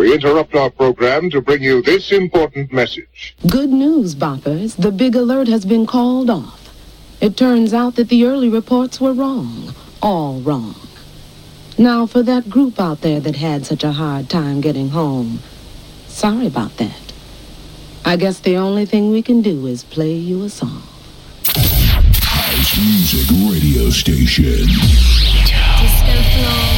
we interrupt our program to bring you this important message. Good news, boppers. The big alert has been called off. It turns out that the early reports were wrong. All wrong. Now, for that group out there that had such a hard time getting home, sorry about that. I guess the only thing we can do is play you a song. House Music Radio Station. Disco floor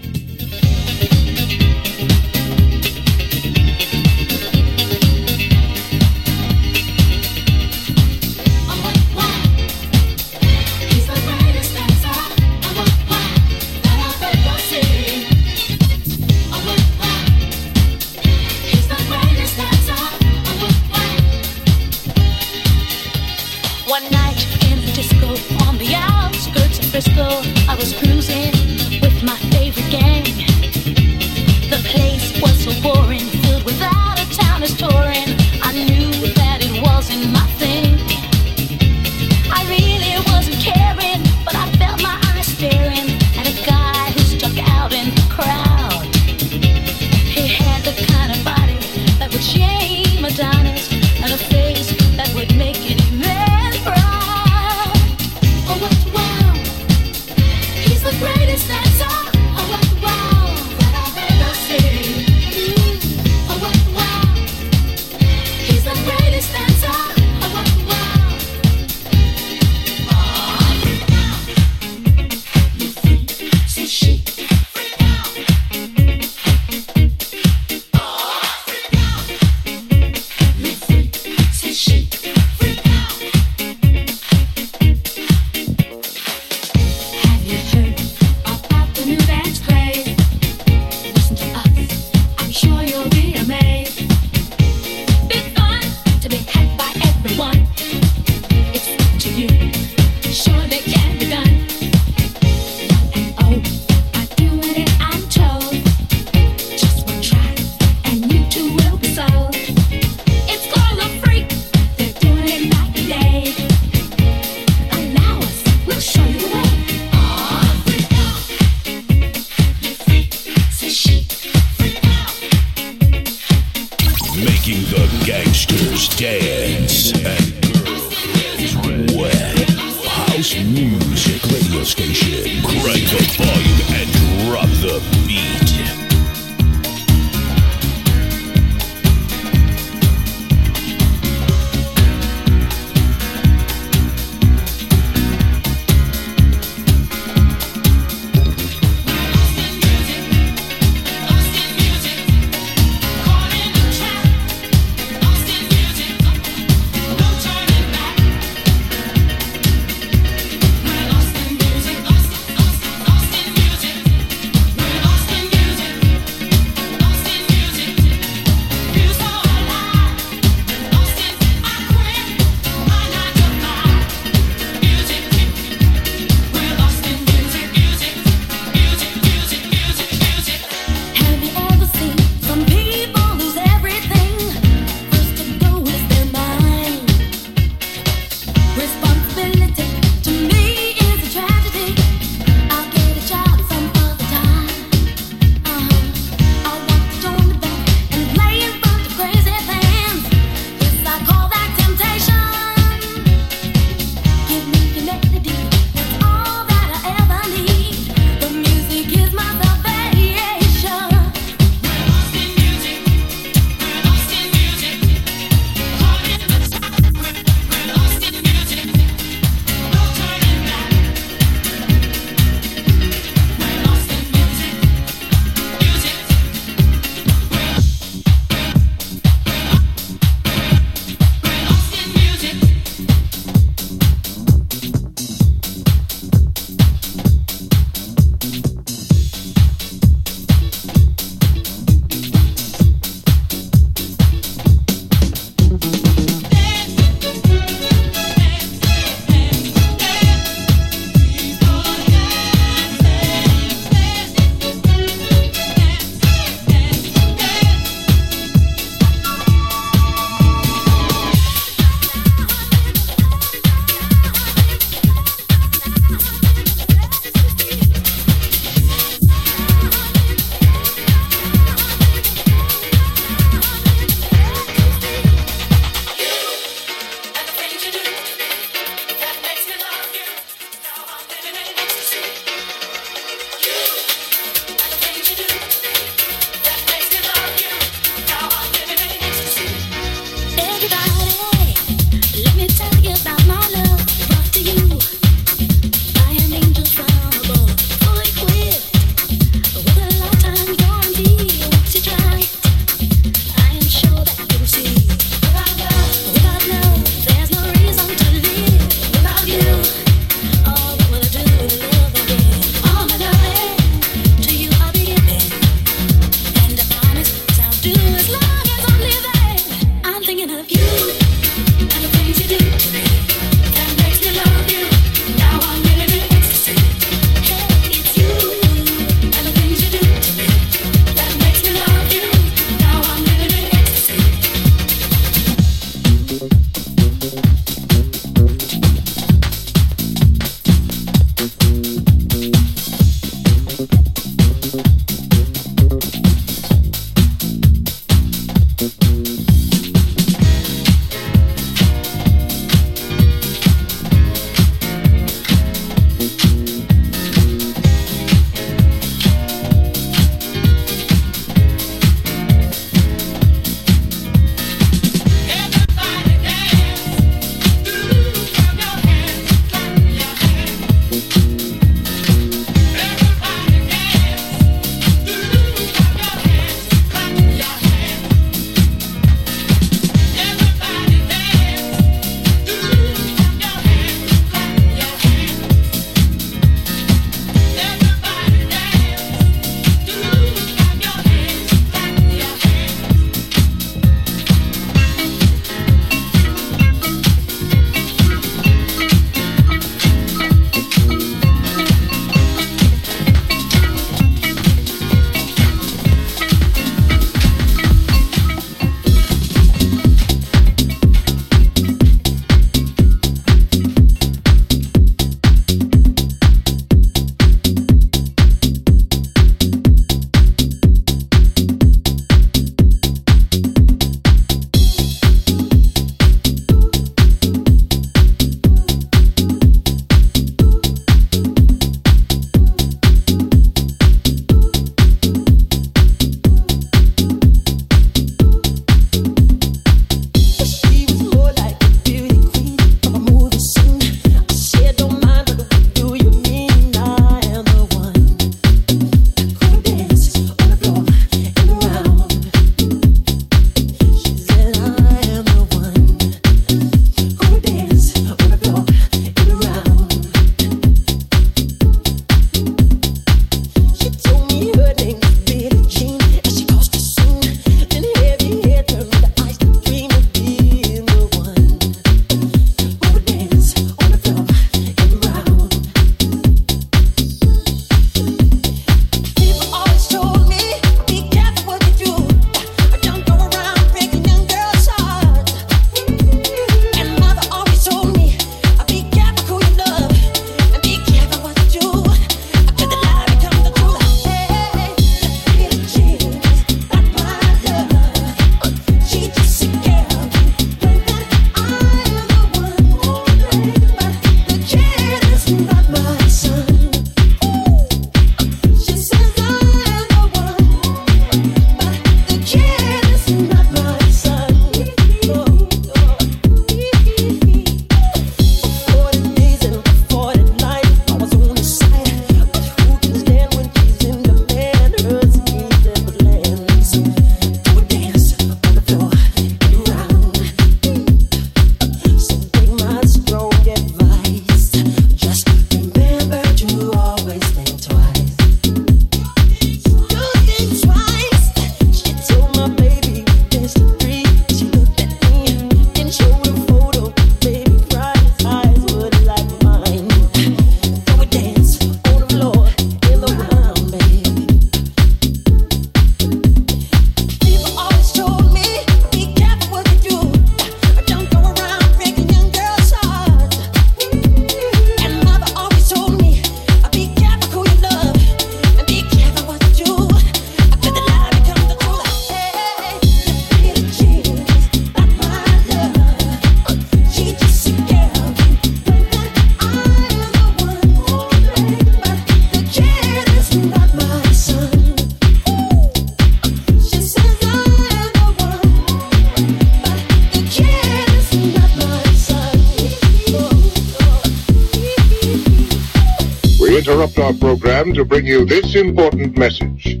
message.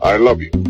I love you.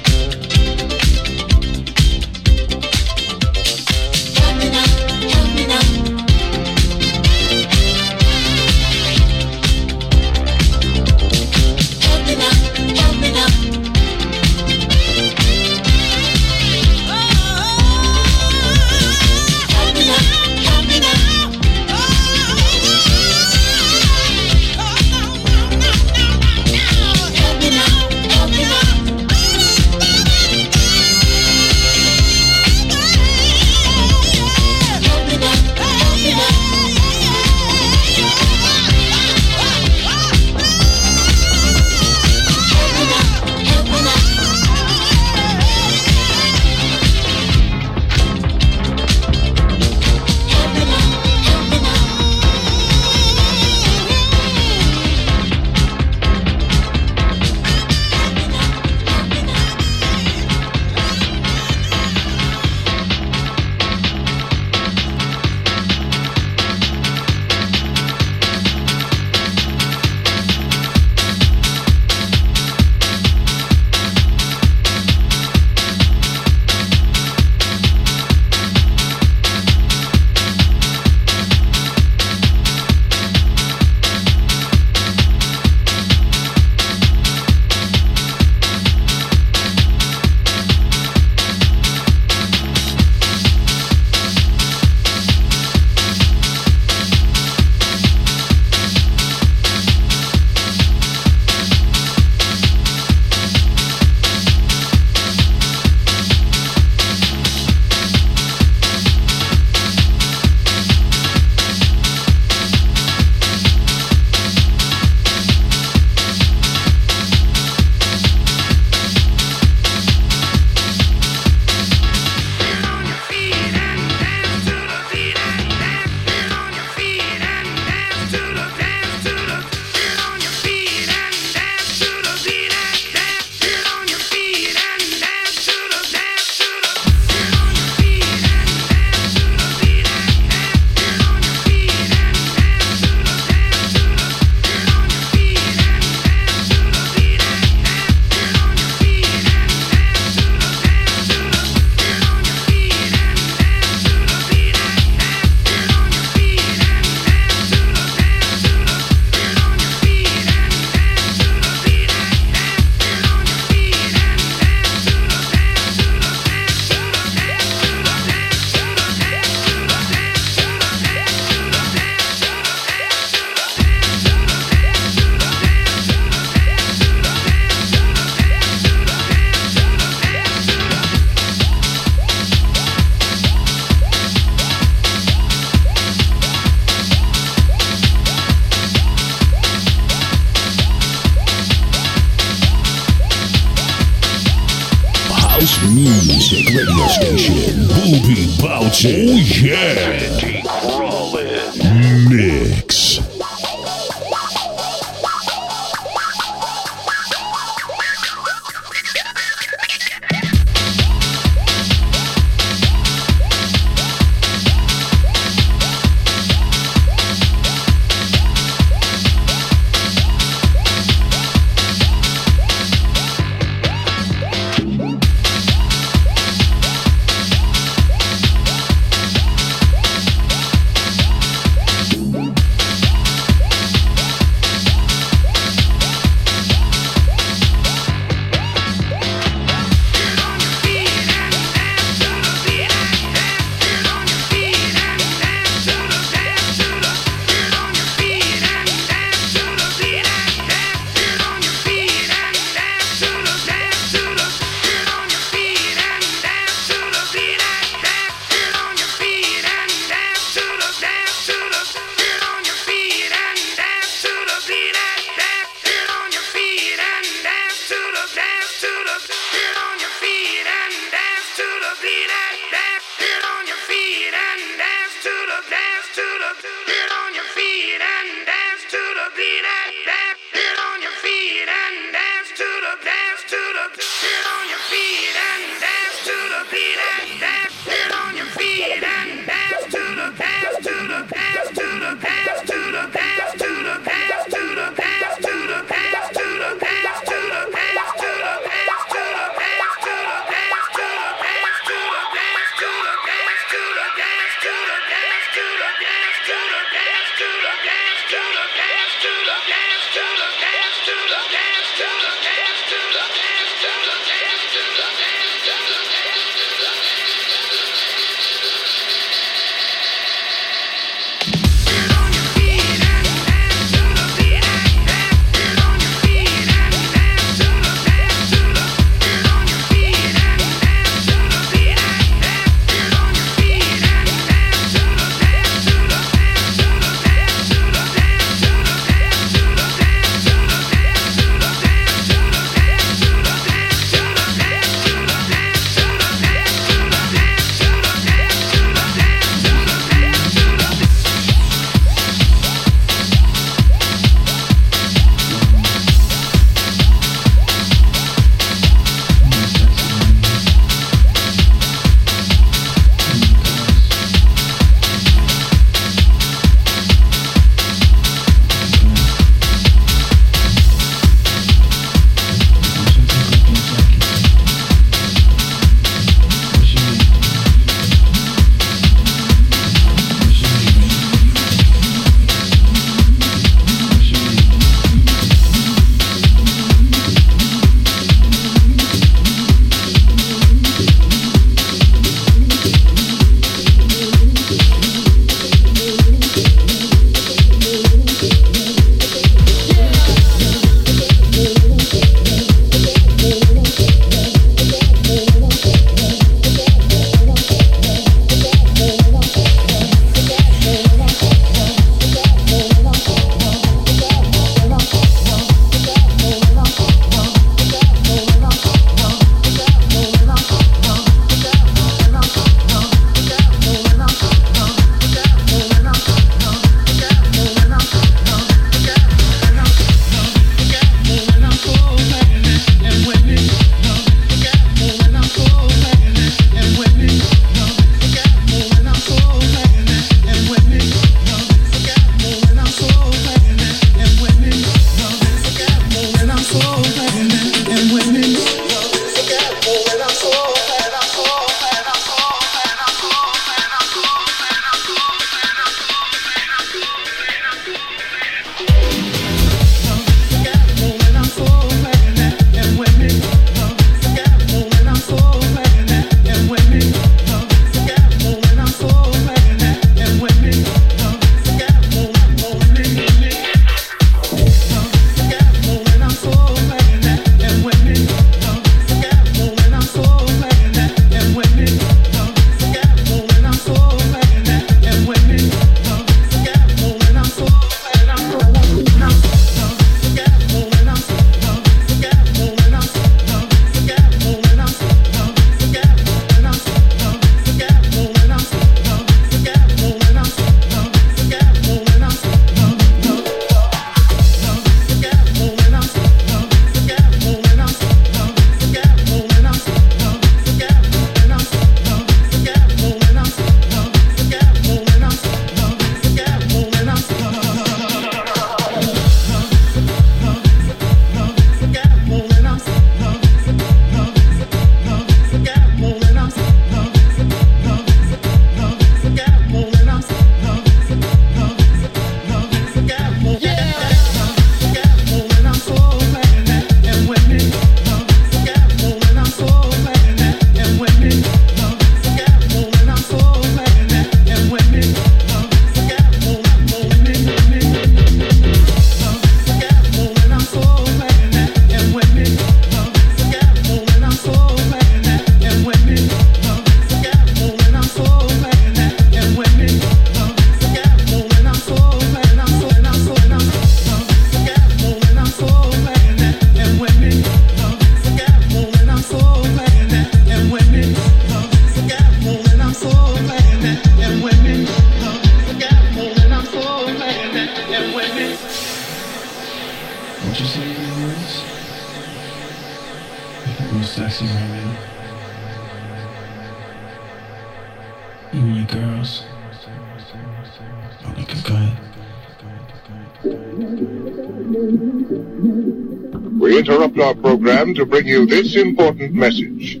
To bring you this important message.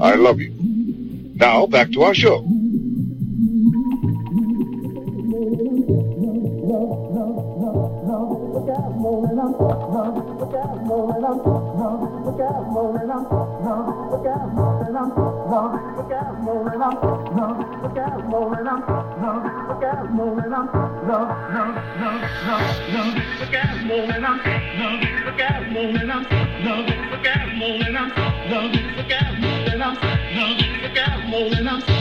I love you. Now, back to our show. House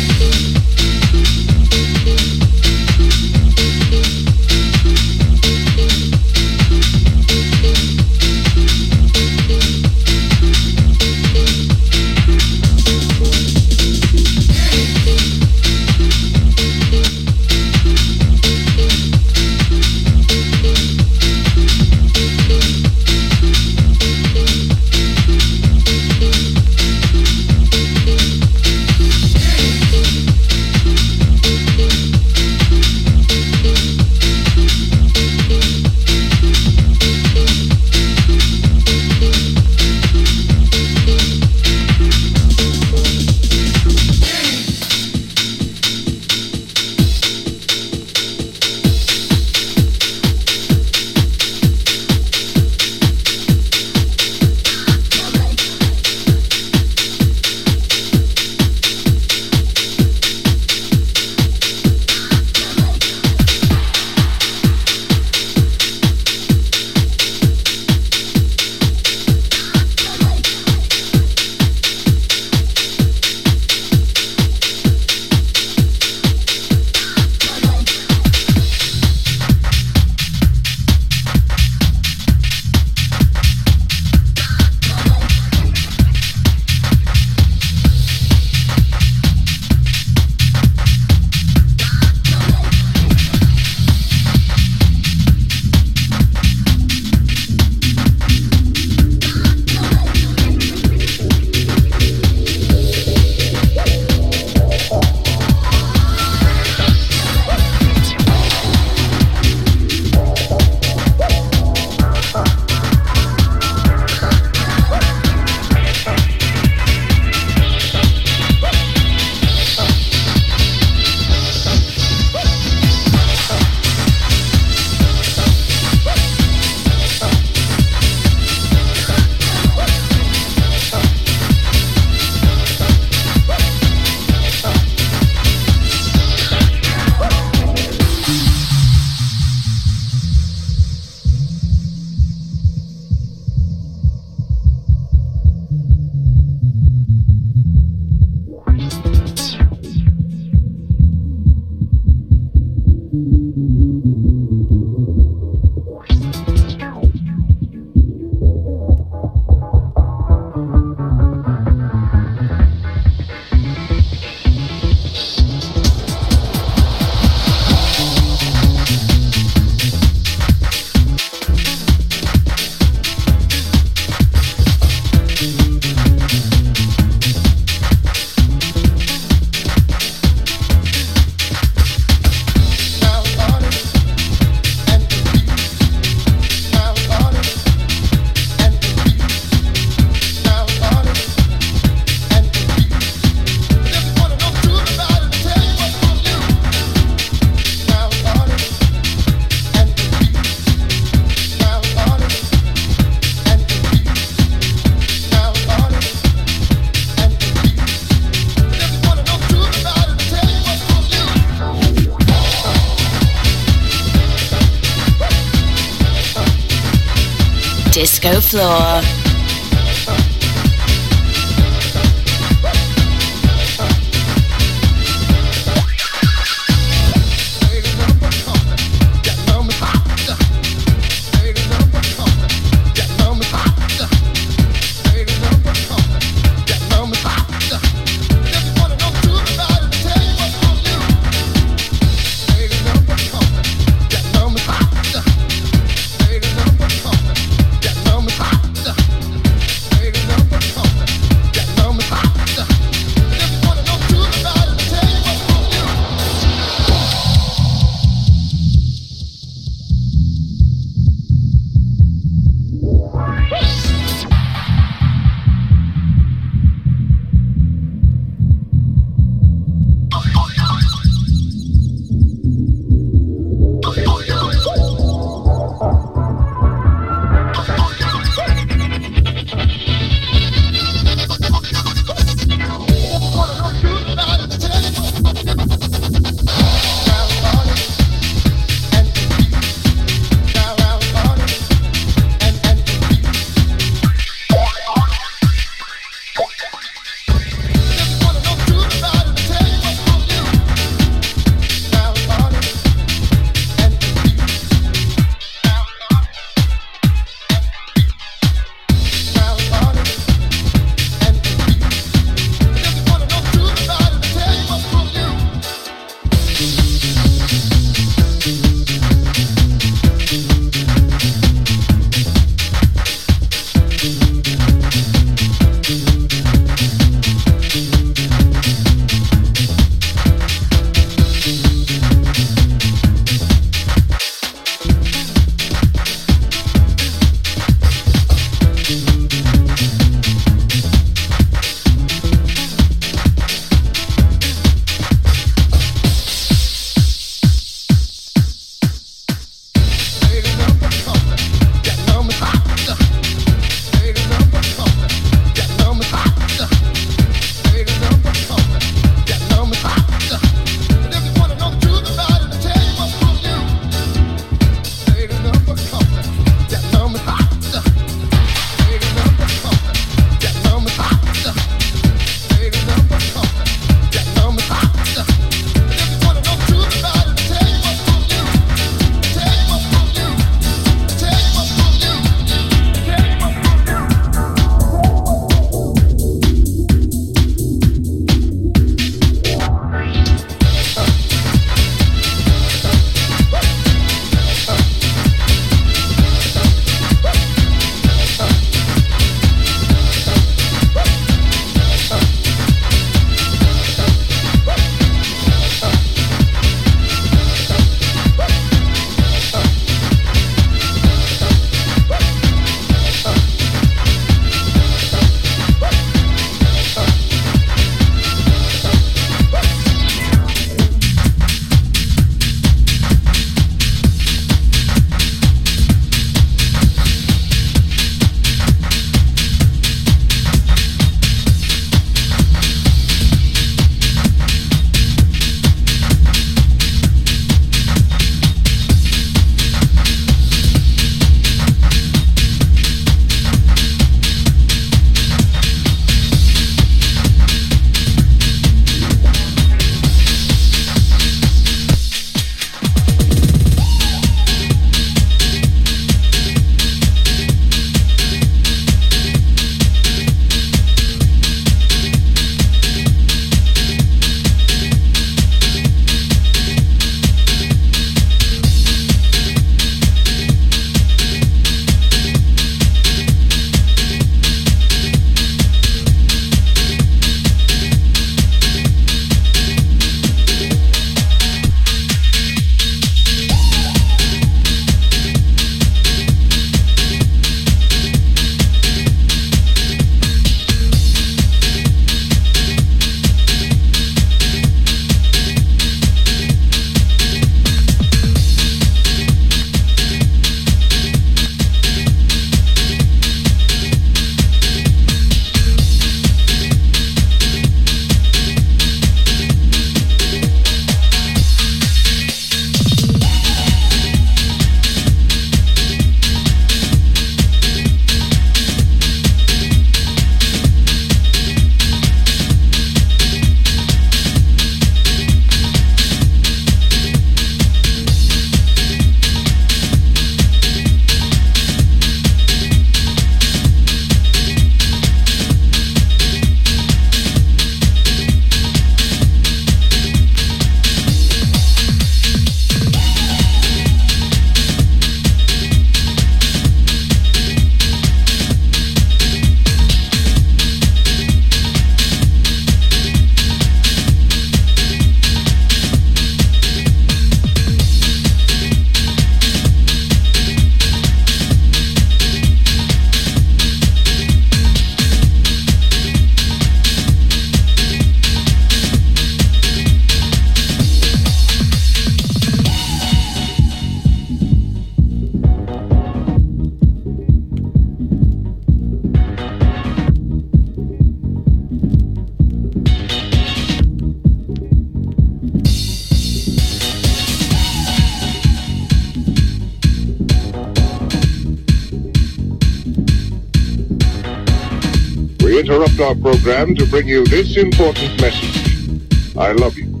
program to bring you this important message. I love you.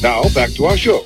Now, back to our show.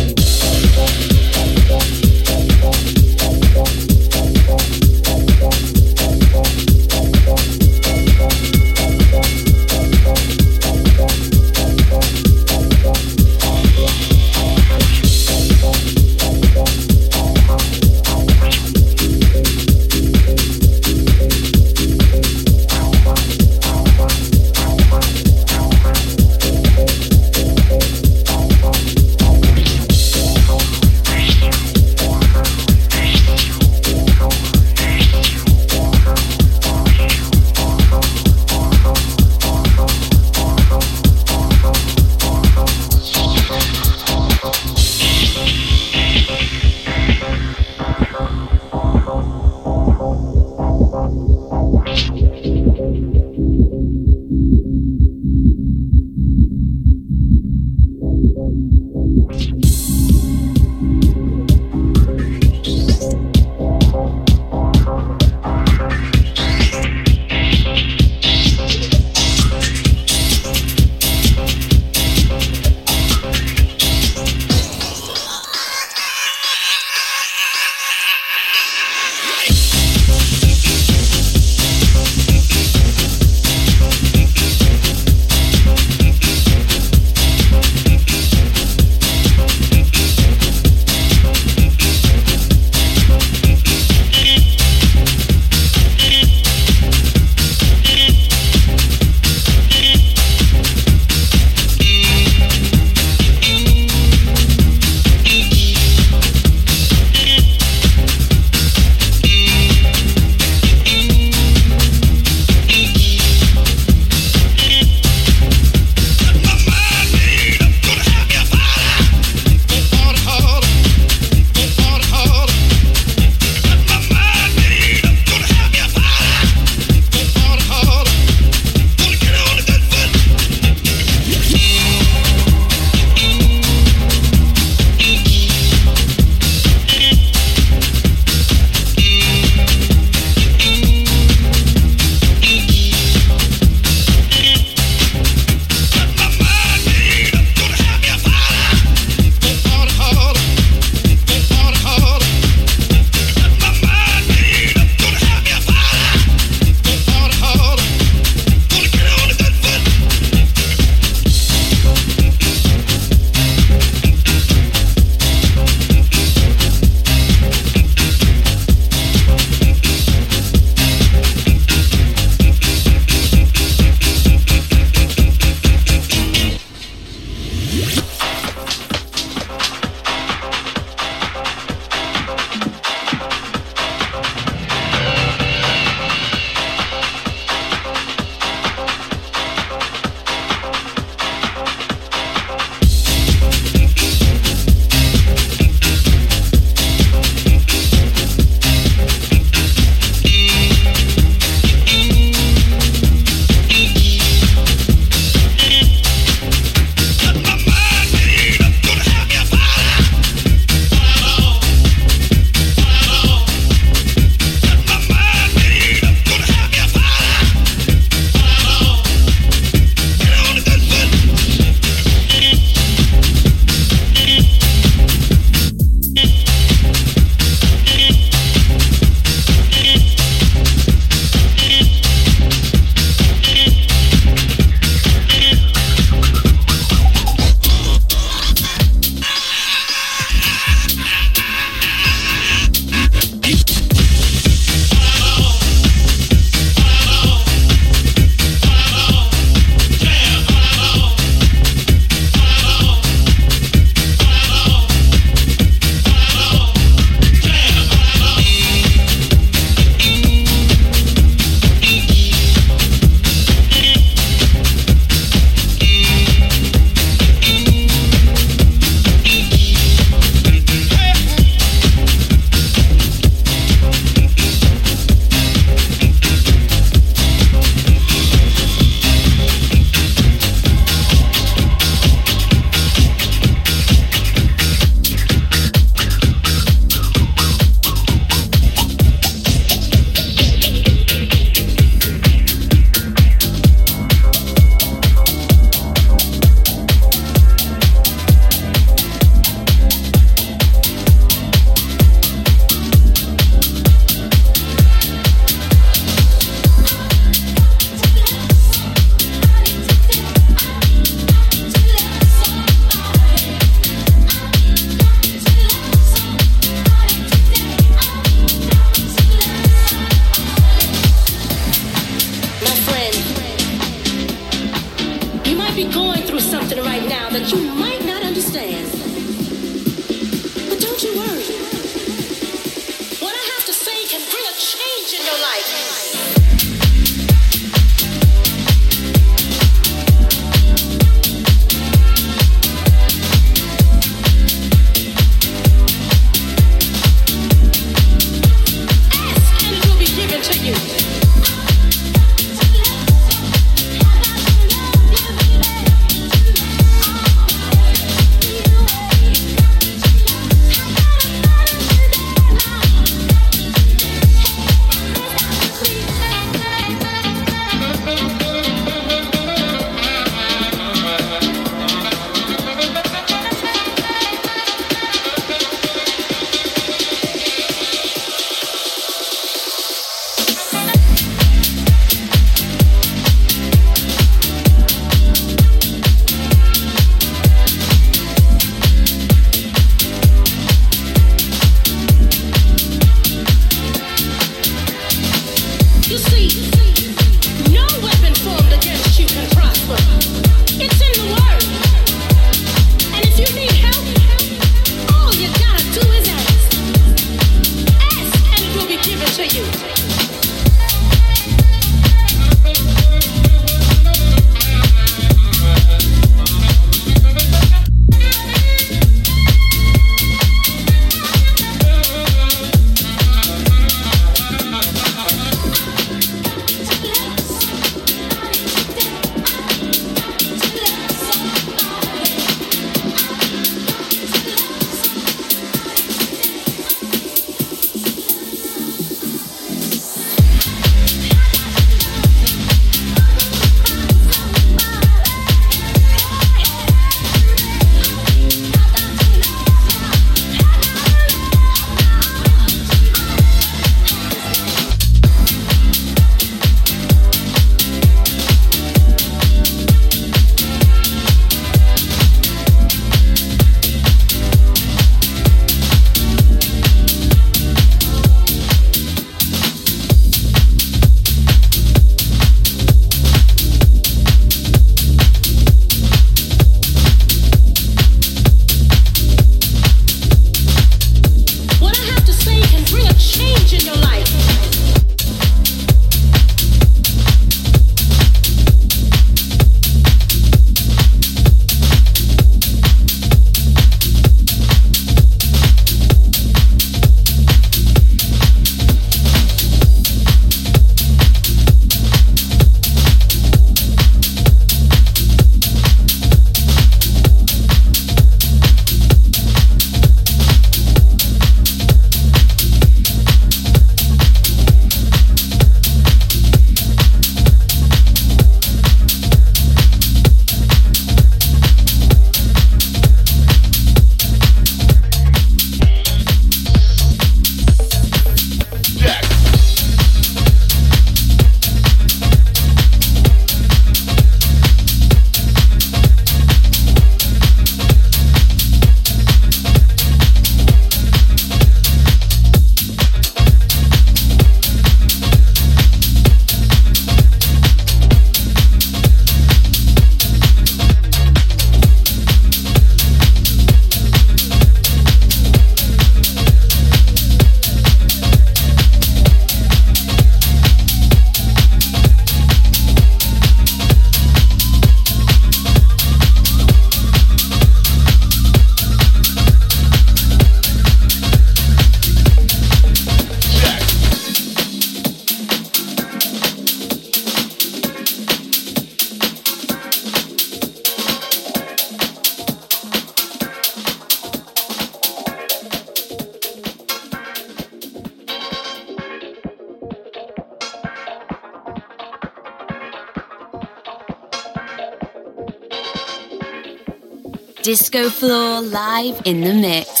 Disco Floor live in the mix.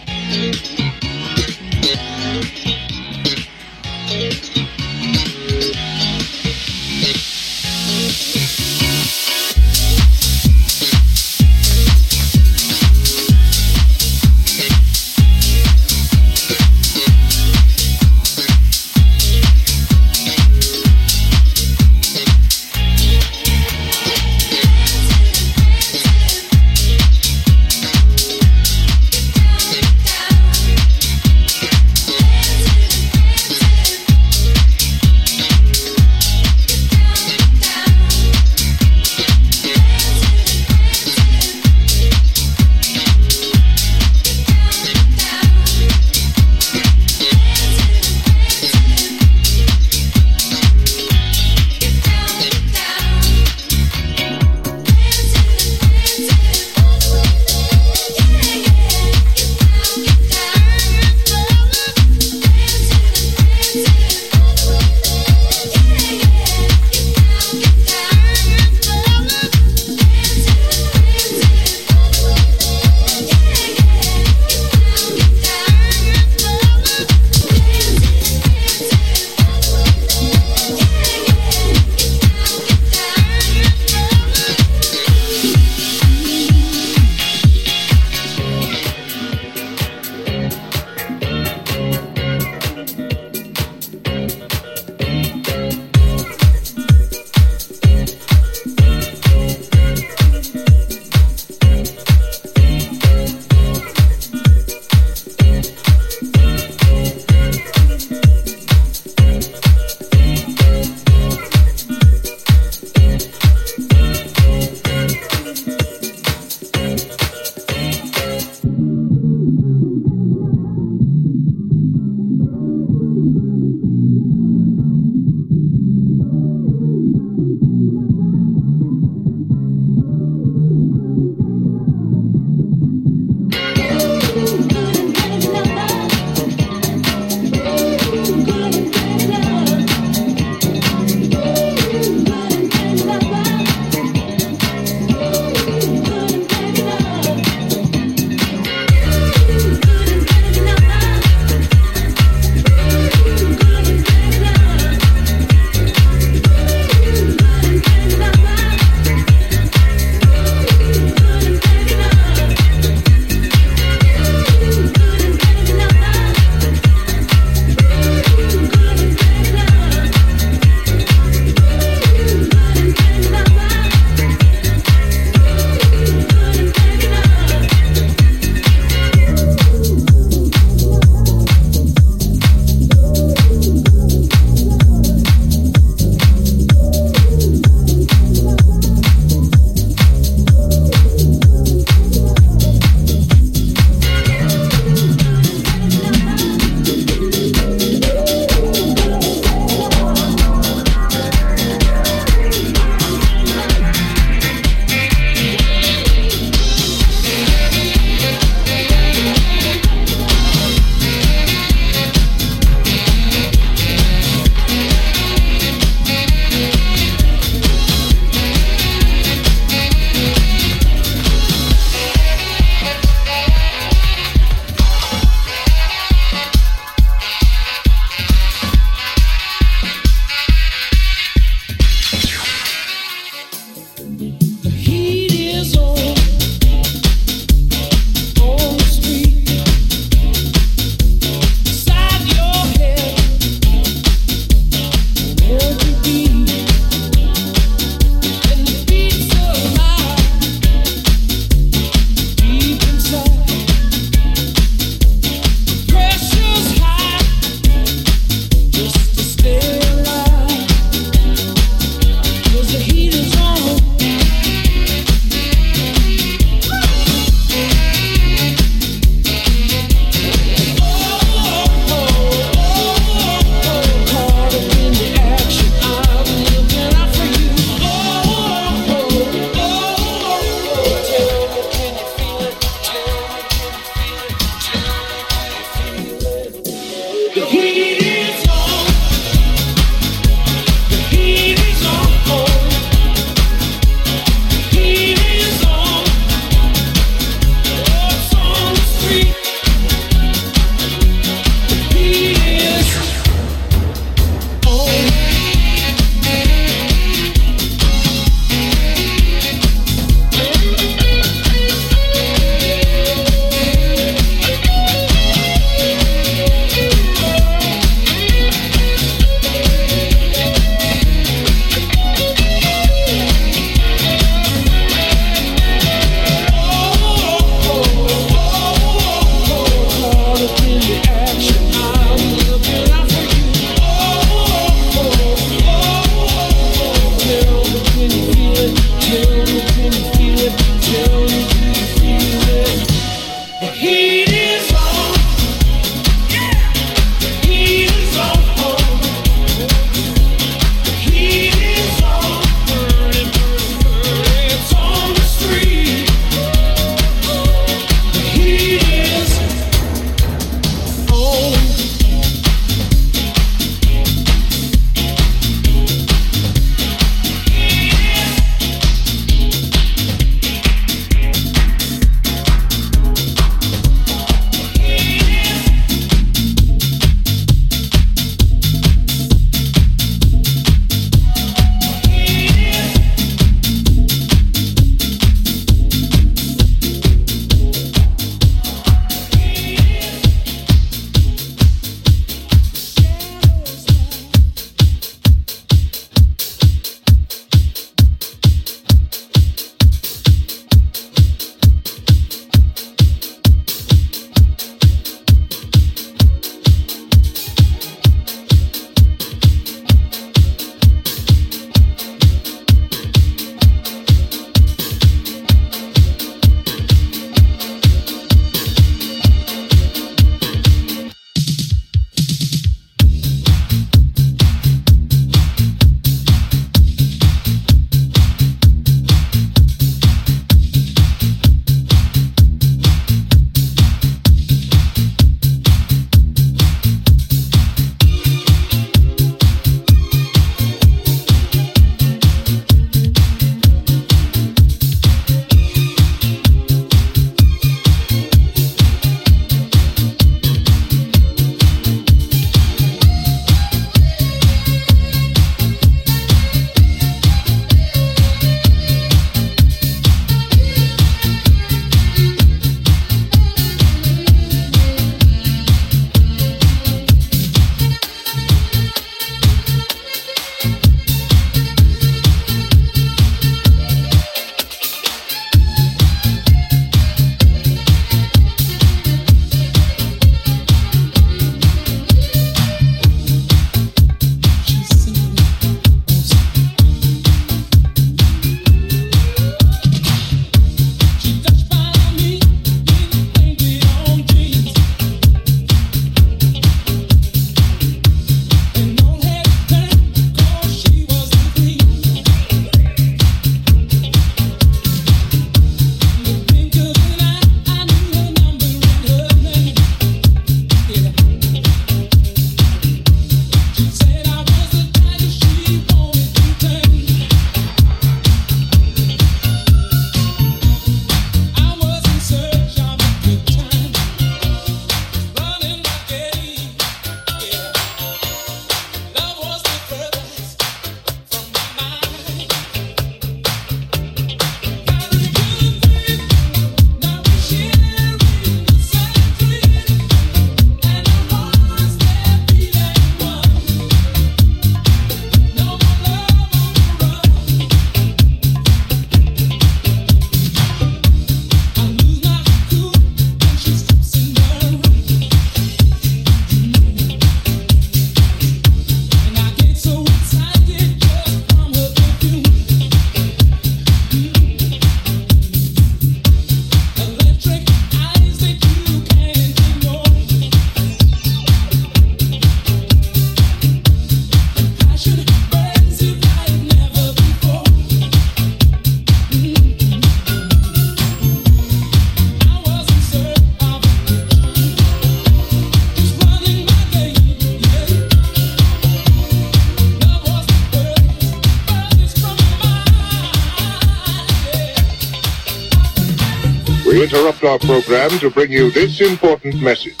Our program to bring you this important message.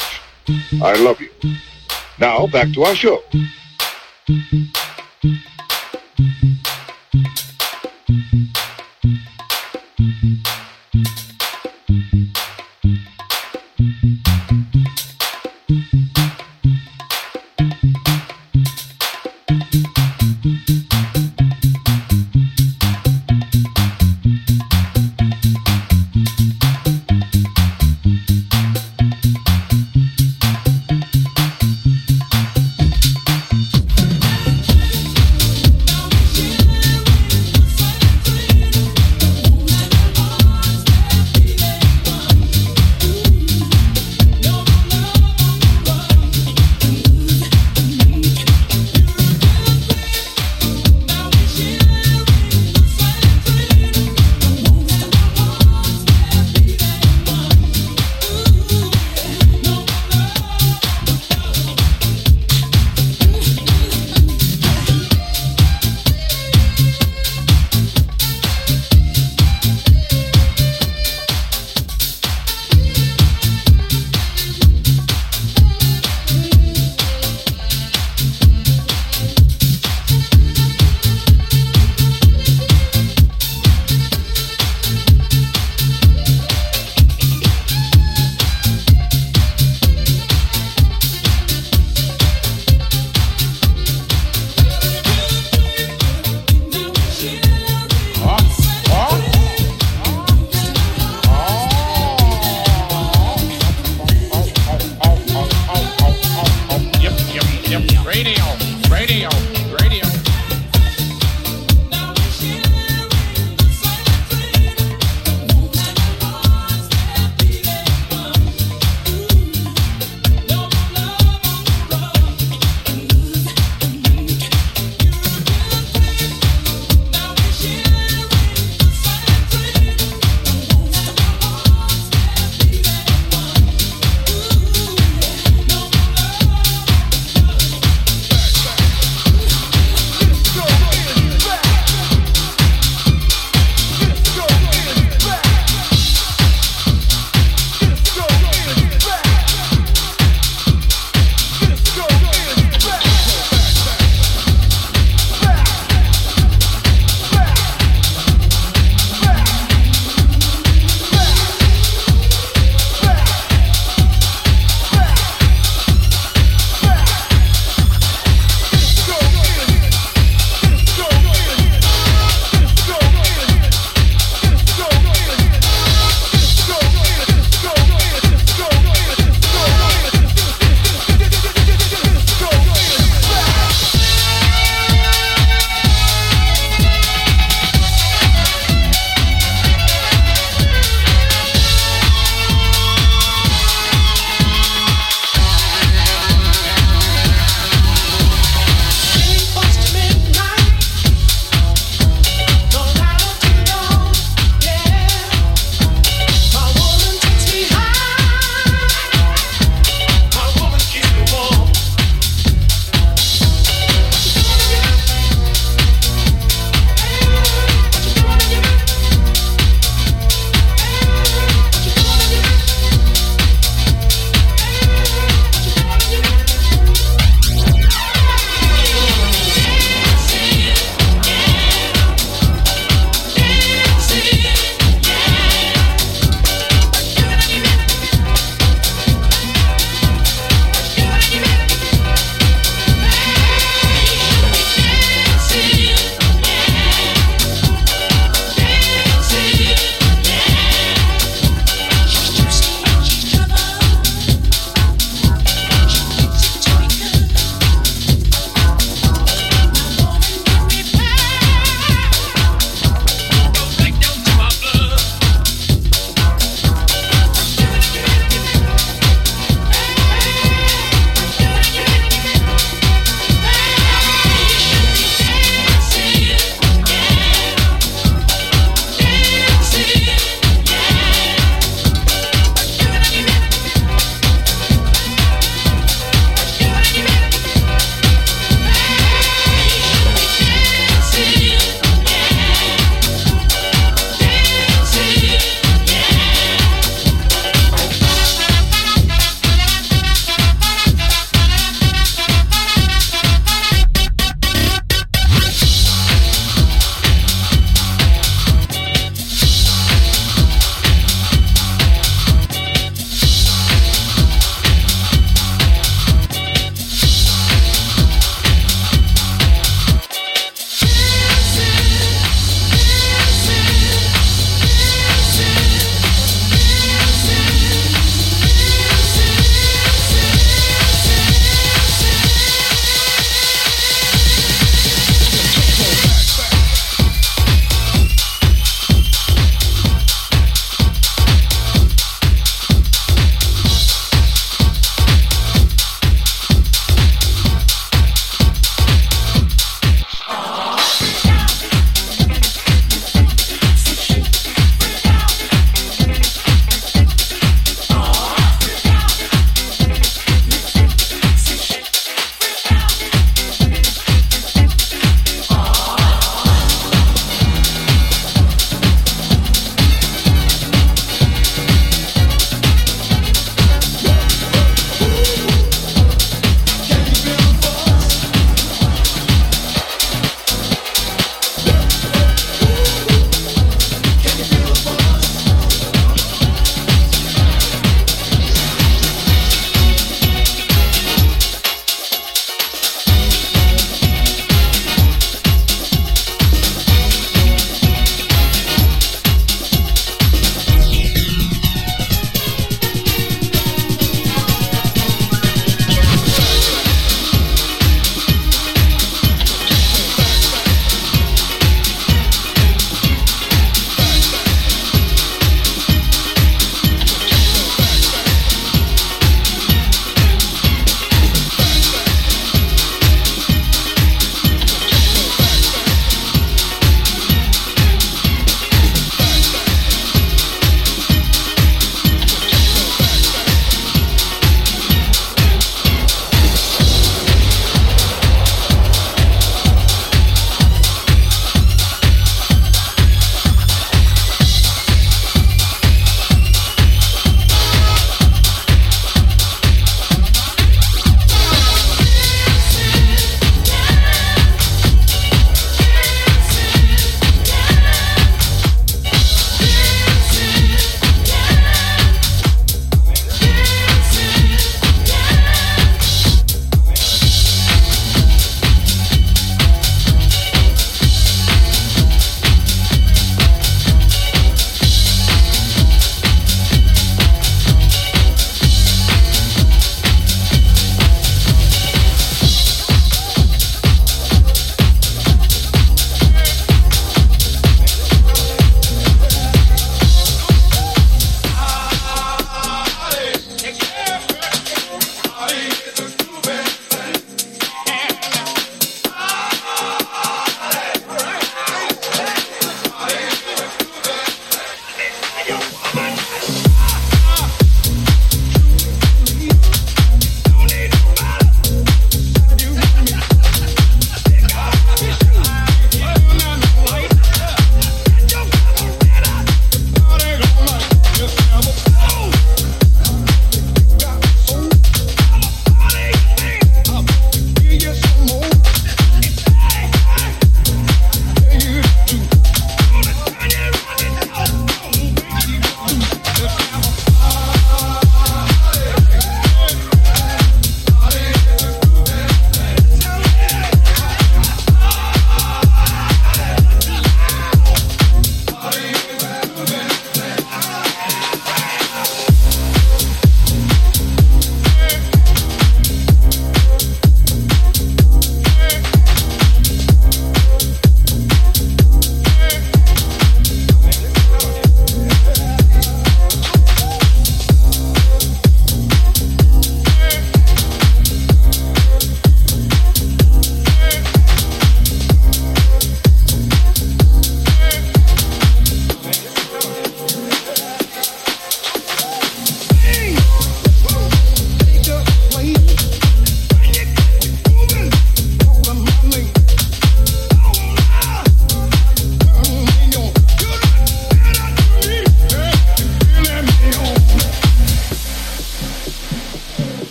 I love you. Now, back to our show.